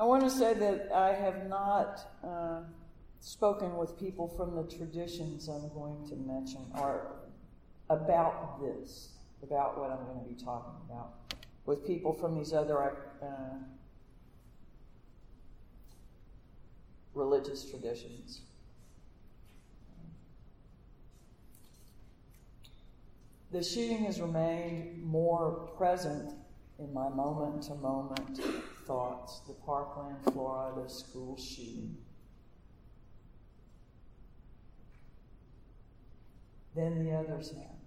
I want to say that I have not uh, spoken with people from the traditions I'm going to mention or about this, about what I'm going to be talking about, with people from these other uh, religious traditions. The shooting has remained more present in my moment to moment thoughts, the Parkland, Florida school shooting. Then the others have.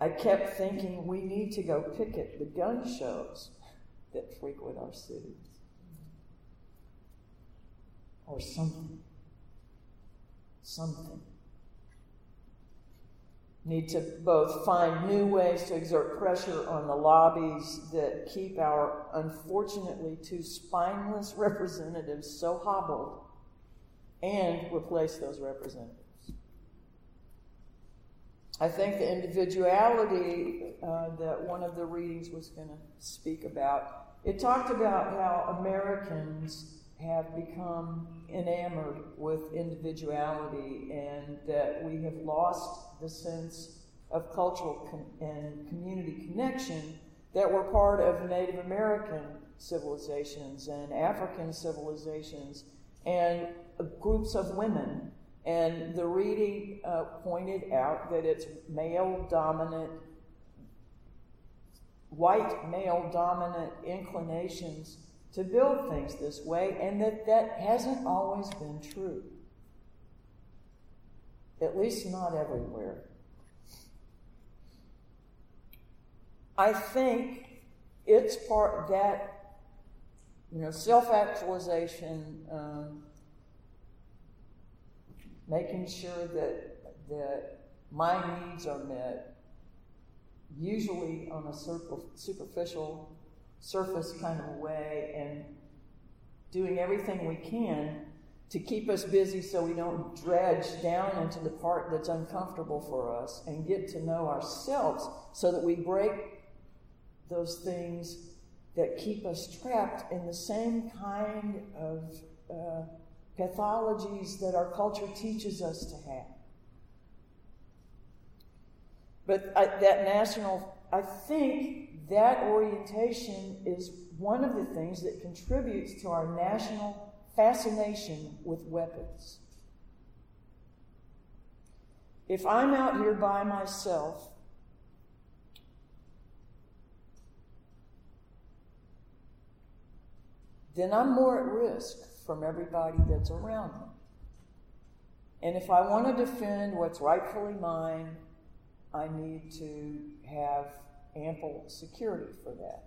I kept thinking we need to go picket the gun shows that frequent our cities. Or something. Something need to both find new ways to exert pressure on the lobbies that keep our unfortunately too spineless representatives so hobbled and replace those representatives. I think the individuality uh, that one of the readings was going to speak about, it talked about how Americans have become enamored with individuality and that we have lost the sense of cultural and community connection that were part of Native American civilizations and African civilizations and groups of women. And the reading uh, pointed out that it's male dominant, white male dominant inclinations to build things this way, and that that hasn't always been true. At least not everywhere. I think it's part that, you know, self actualization, um, making sure that, that my needs are met, usually on a superficial surface kind of way and doing everything we can to keep us busy so we don't dredge down into the part that's uncomfortable for us and get to know ourselves so that we break those things that keep us trapped in the same kind of uh, pathologies that our culture teaches us to have. But I, that national, I think that orientation is one of the things that contributes to our national fascination with weapons. If I'm out here by myself, then I'm more at risk from everybody that's around me. And if I want to defend what's rightfully mine, I need to have ample security for that.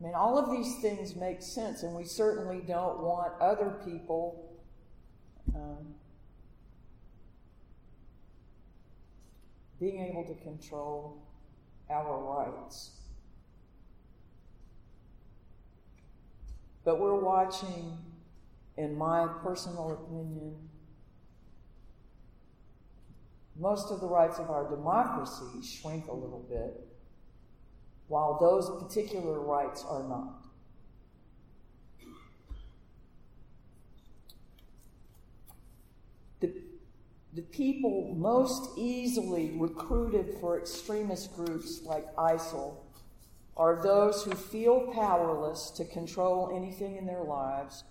I mean, all of these things make sense, and we certainly don't want other people um, being able to control our rights. But we're watching, in my personal opinion, most of the rights of our democracy shrink a little bit, while those particular rights are not. The, the people most easily recruited for extremist groups like ISIL are those who feel powerless to control anything in their lives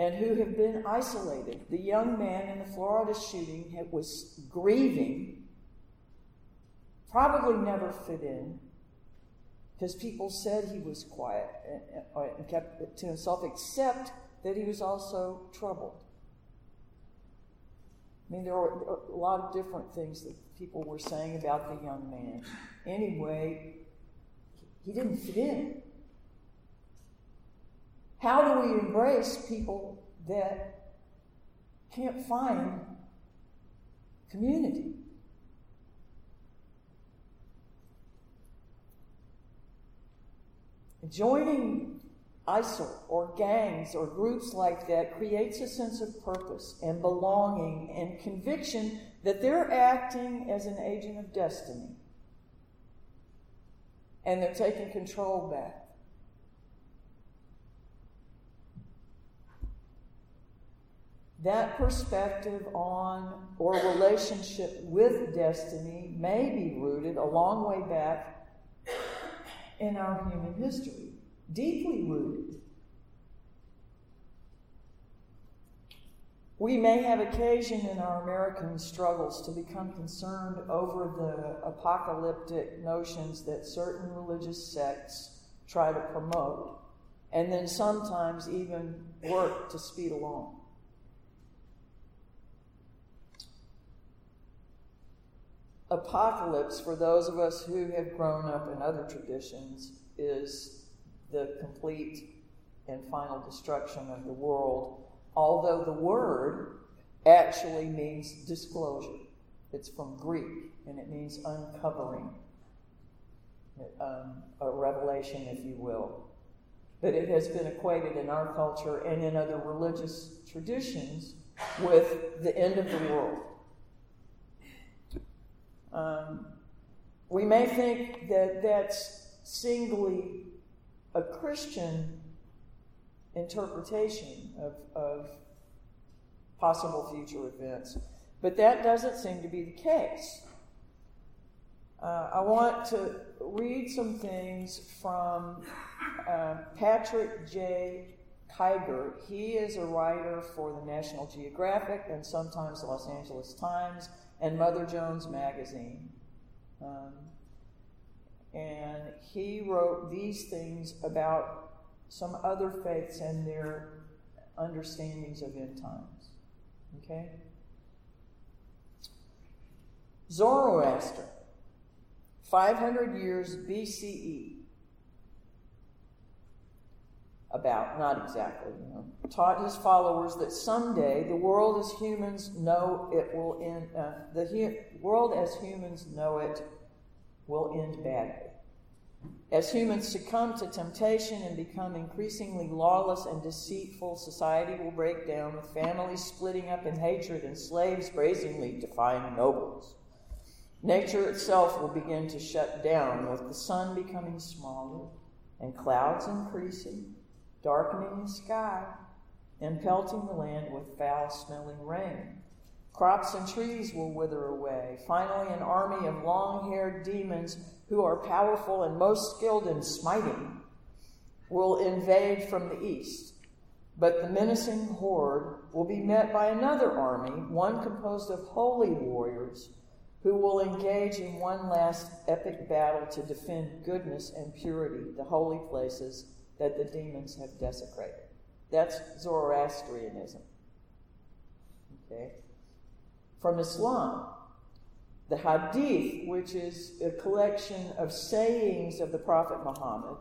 and who have been isolated. The young man in the Florida shooting was grieving, probably never fit in, because people said he was quiet and kept it to himself, except that he was also troubled. I mean, there were a lot of different things that people were saying about the young man. Anyway, he didn't fit in. How do we embrace people that can't find community? Joining ISIL or gangs or groups like that creates a sense of purpose and belonging and conviction that they're acting as an agent of destiny and they're taking control back. That perspective on or relationship with destiny may be rooted a long way back in our human history, deeply rooted. We may have occasion in our American struggles to become concerned over the apocalyptic notions that certain religious sects try to promote, and then sometimes even work to speed along. Apocalypse, for those of us who have grown up in other traditions, is the complete and final destruction of the world although the word actually means disclosure. It's from Greek and it means uncovering, um, a revelation, if you will. But it has been equated in our culture and in other religious traditions with the end of the world. Um, we may think that that's singly a Christian interpretation of, of possible future events. But that doesn't seem to be the case. Uh, I want to read some things from uh, Patrick J. Kiger. He is a writer for the National Geographic and sometimes the Los Angeles Times and Mother Jones Magazine. Um, and he wrote these things about some other faiths and their understandings of end times. Okay? Zoroaster, 500 years BCE, about, not exactly, you know, taught his followers that someday the world as humans know it will end, uh, the hu- world as humans know it will end badly. As humans succumb to temptation and become increasingly lawless and deceitful, society will break down with families splitting up in hatred and slaves brazenly defying nobles. Nature itself will begin to shut down with the sun becoming smaller and clouds increasing, darkening the sky, and pelting the land with foul smelling rain. Crops and trees will wither away. Finally, an army of long haired demons who are powerful and most skilled in smiting, will invade from the east. But the menacing horde will be met by another army, one composed of holy warriors, who will engage in one last epic battle to defend goodness and purity, the holy places that the demons have desecrated. That's Zoroastrianism. Okay? From Islam, the Hadith, which is a collection of sayings of the Prophet Muhammad,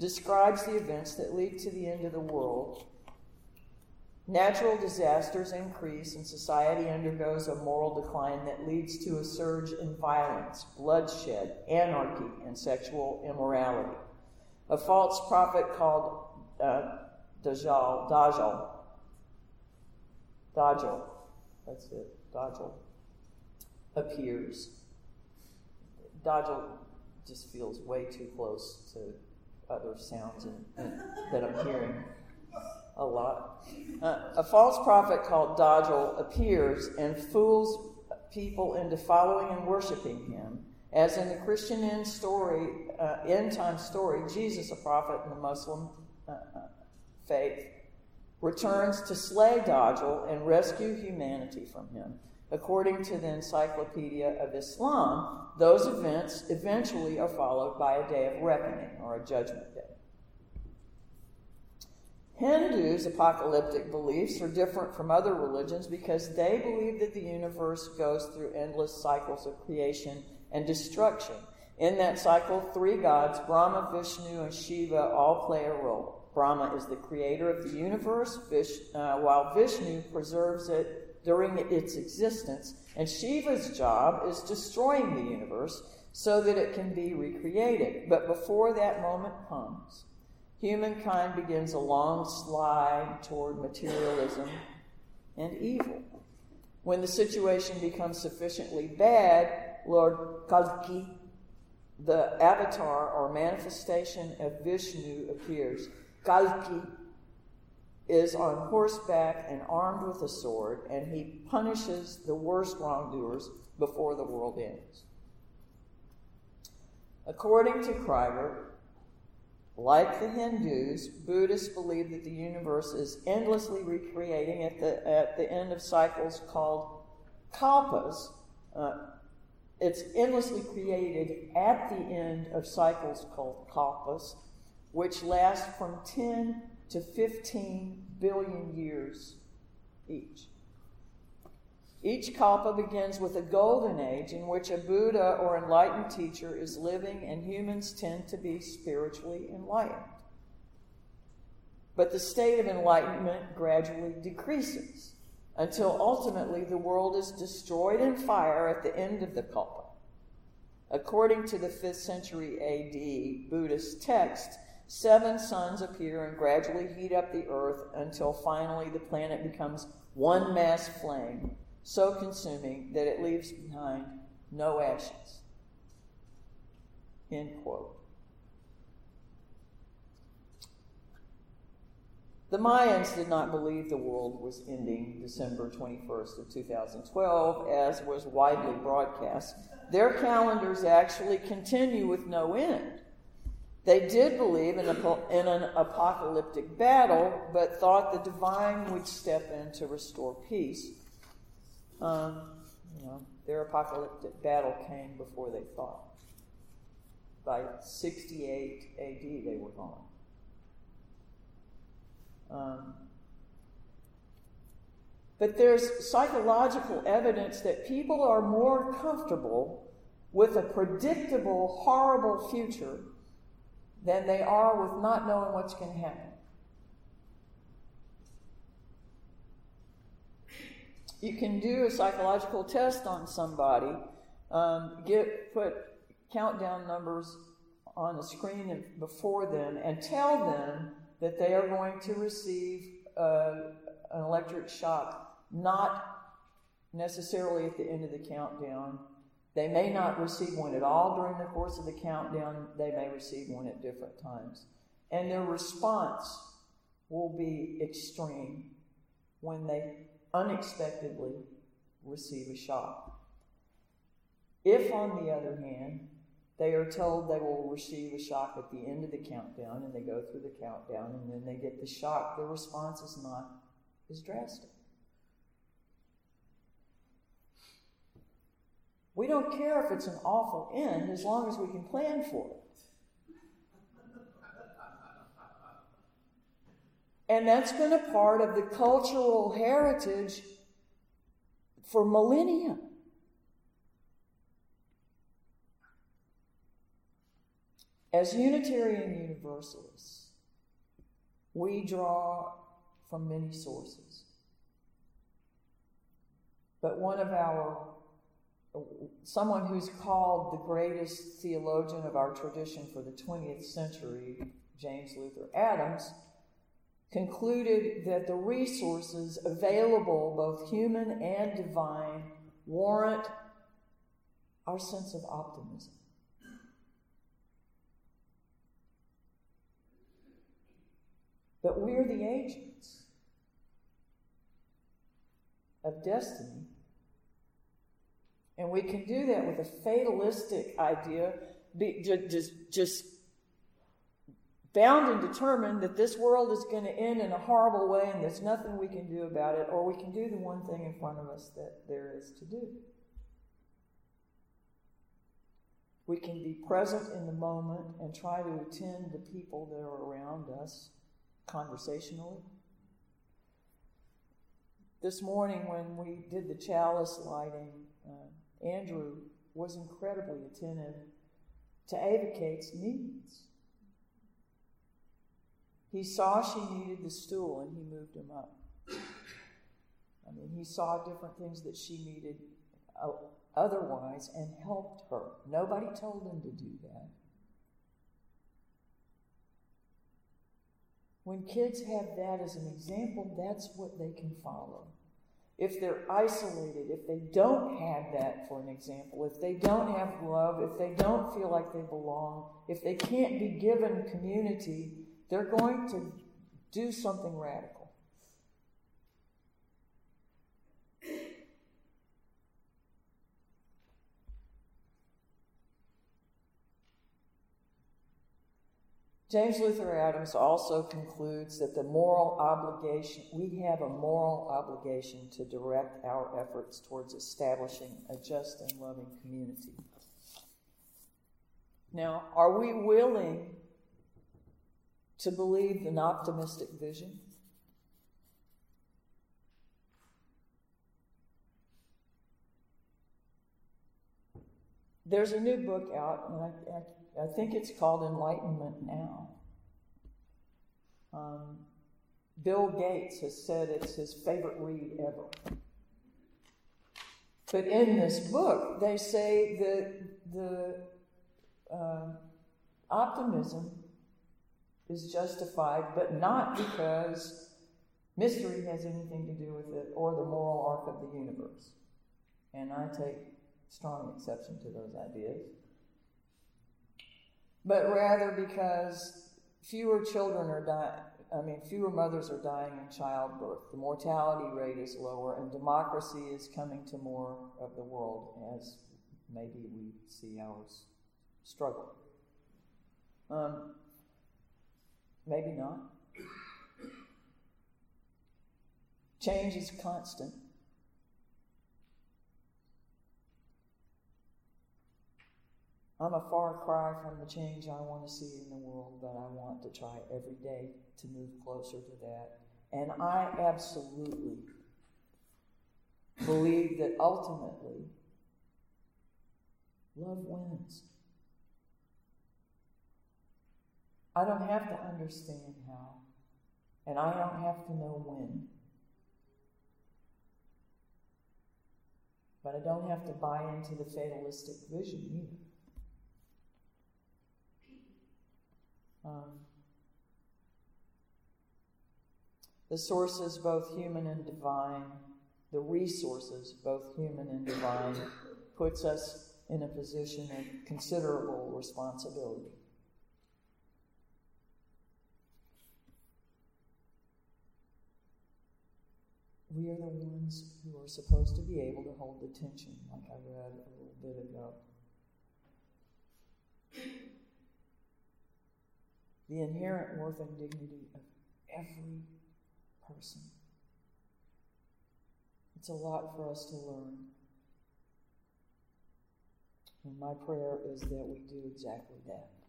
describes the events that lead to the end of the world. Natural disasters increase and society undergoes a moral decline that leads to a surge in violence, bloodshed, anarchy, and sexual immorality. A false prophet called uh, Dajjal, Dajjal, Dajjal, that's it, Dajjal, appears. Dajjal just feels way too close to other sounds and that I'm hearing a lot. Uh, a false prophet called Dajjal appears and fools people into following and worshiping him. As in the Christian end story, uh, end time story, Jesus, a prophet in the Muslim uh, uh faith, returns to slay Dajjal and rescue humanity from him. According to the Encyclopedia of Islam, those events eventually are followed by a day of reckoning or a judgment day. Hindus' apocalyptic beliefs are different from other religions because they believe that the universe goes through endless cycles of creation and destruction. In that cycle, three gods, Brahma, Vishnu, and Shiva, all play a role. Brahma is the creator of the universe, Vish, uh, while Vishnu preserves it during its existence, and Shiva's job is destroying the universe so that it can be recreated. But before that moment comes, humankind begins a long slide toward materialism and evil. When the situation becomes sufficiently bad, Lord Kalki, the avatar or manifestation of Vishnu appears. Kalki is on horseback and armed with a sword, and he punishes the worst wrongdoers before the world ends. According to Krieger, like the Hindus, Buddhists believe that the universe is endlessly recreating at the, at the end of cycles called kalpas. Uh, it's endlessly created at the end of cycles called kalpas, which last from 10 to 15 billion years each. Each kalpa begins with a golden age in which a Buddha or enlightened teacher is living, and humans tend to be spiritually enlightened. But the state of enlightenment gradually decreases until ultimately the world is destroyed in fire at the end of the kalpa. According to the 5th century AD Buddhist text, seven suns appear and gradually heat up the earth until finally the planet becomes one mass flame so consuming that it leaves behind no ashes. End quote. The Mayans did not believe the world was ending December 21st of 2012, as was widely broadcast. Their calendars actually continue with no end. They did believe in, in an apocalyptic battle, but thought the divine would step in to restore peace. Um, you know, their apocalyptic battle came before they thought. By 68 AD, they were gone. Um, but there's psychological evidence that people are more comfortable with a predictable, horrible future than they are with not knowing what's going to happen. you can do a psychological test on somebody, um, get put countdown numbers on the screen before them, and tell them that they are going to receive uh, an electric shock, not necessarily at the end of the countdown. They may not receive one at all during the course of the countdown. They may receive one at different times. And their response will be extreme when they unexpectedly receive a shock. If, on the other hand, they are told they will receive a shock at the end of the countdown and they go through the countdown and then they get the shock, the response is not as drastic. We don't care if it's an awful end as long as we can plan for it. And that's been a part of the cultural heritage for millennia. As Unitarian Universalists, we draw from many sources. But one of our, someone who's called the greatest theologian of our tradition for the 20th century, James Luther Adams, concluded that the resources available, both human and divine, warrant our sense of optimism. But we're the agents of destiny. And we can do that with a fatalistic idea, be, just, just bound and determined that this world is going to end in a horrible way and there's nothing we can do about it, or we can do the one thing in front of us that there is to do. We can be present in the moment and try to attend the people that are around us conversationally. This morning, when we did the chalice lighting, uh, Andrew was incredibly attentive to Ava Kate's needs. He saw she needed the stool and he moved him up. I mean, he saw different things that she needed uh, otherwise and helped her. Nobody told him to do that. When kids have that as an example, that's what they can follow. if they're isolated, if they don't have that, for an example, if they don't have love, if they don't feel like they belong, if they can't be given community, they're going to do something radical. James Luther Adams also concludes that the moral obligation, we have a moral obligation to direct our efforts towards establishing a just and loving community. Now, are we willing to believe an optimistic vision? There's a new book out, and I, I I think it's called Enlightenment Now. Um, Bill Gates has said it's his favorite read ever. But in this book, they say that the uh, optimism is justified, but not because mystery has anything to do with it or the moral arc of the universe. And I take strong exception to those ideas but rather because fewer children are dying. I mean, fewer mothers are dying in childbirth. The mortality rate is lower, and democracy is coming to more of the world as maybe we see ours struggle. Um, maybe not. Change is constant. I'm a far cry from the change I want to see in the world, but I want to try every day to move closer to that. And I absolutely believe that ultimately, love wins. I don't have to understand how, and I don't have to know when. But I don't have to buy into the fatalistic vision either. Um, the sources, both human and divine, the resources, both human and divine, puts us in a position of considerable responsibility. We are the ones who are supposed to be able to hold the tension, like I read a little bit ago. The inherent worth and dignity of every person. It's a lot for us to learn. And my prayer is that we do exactly that.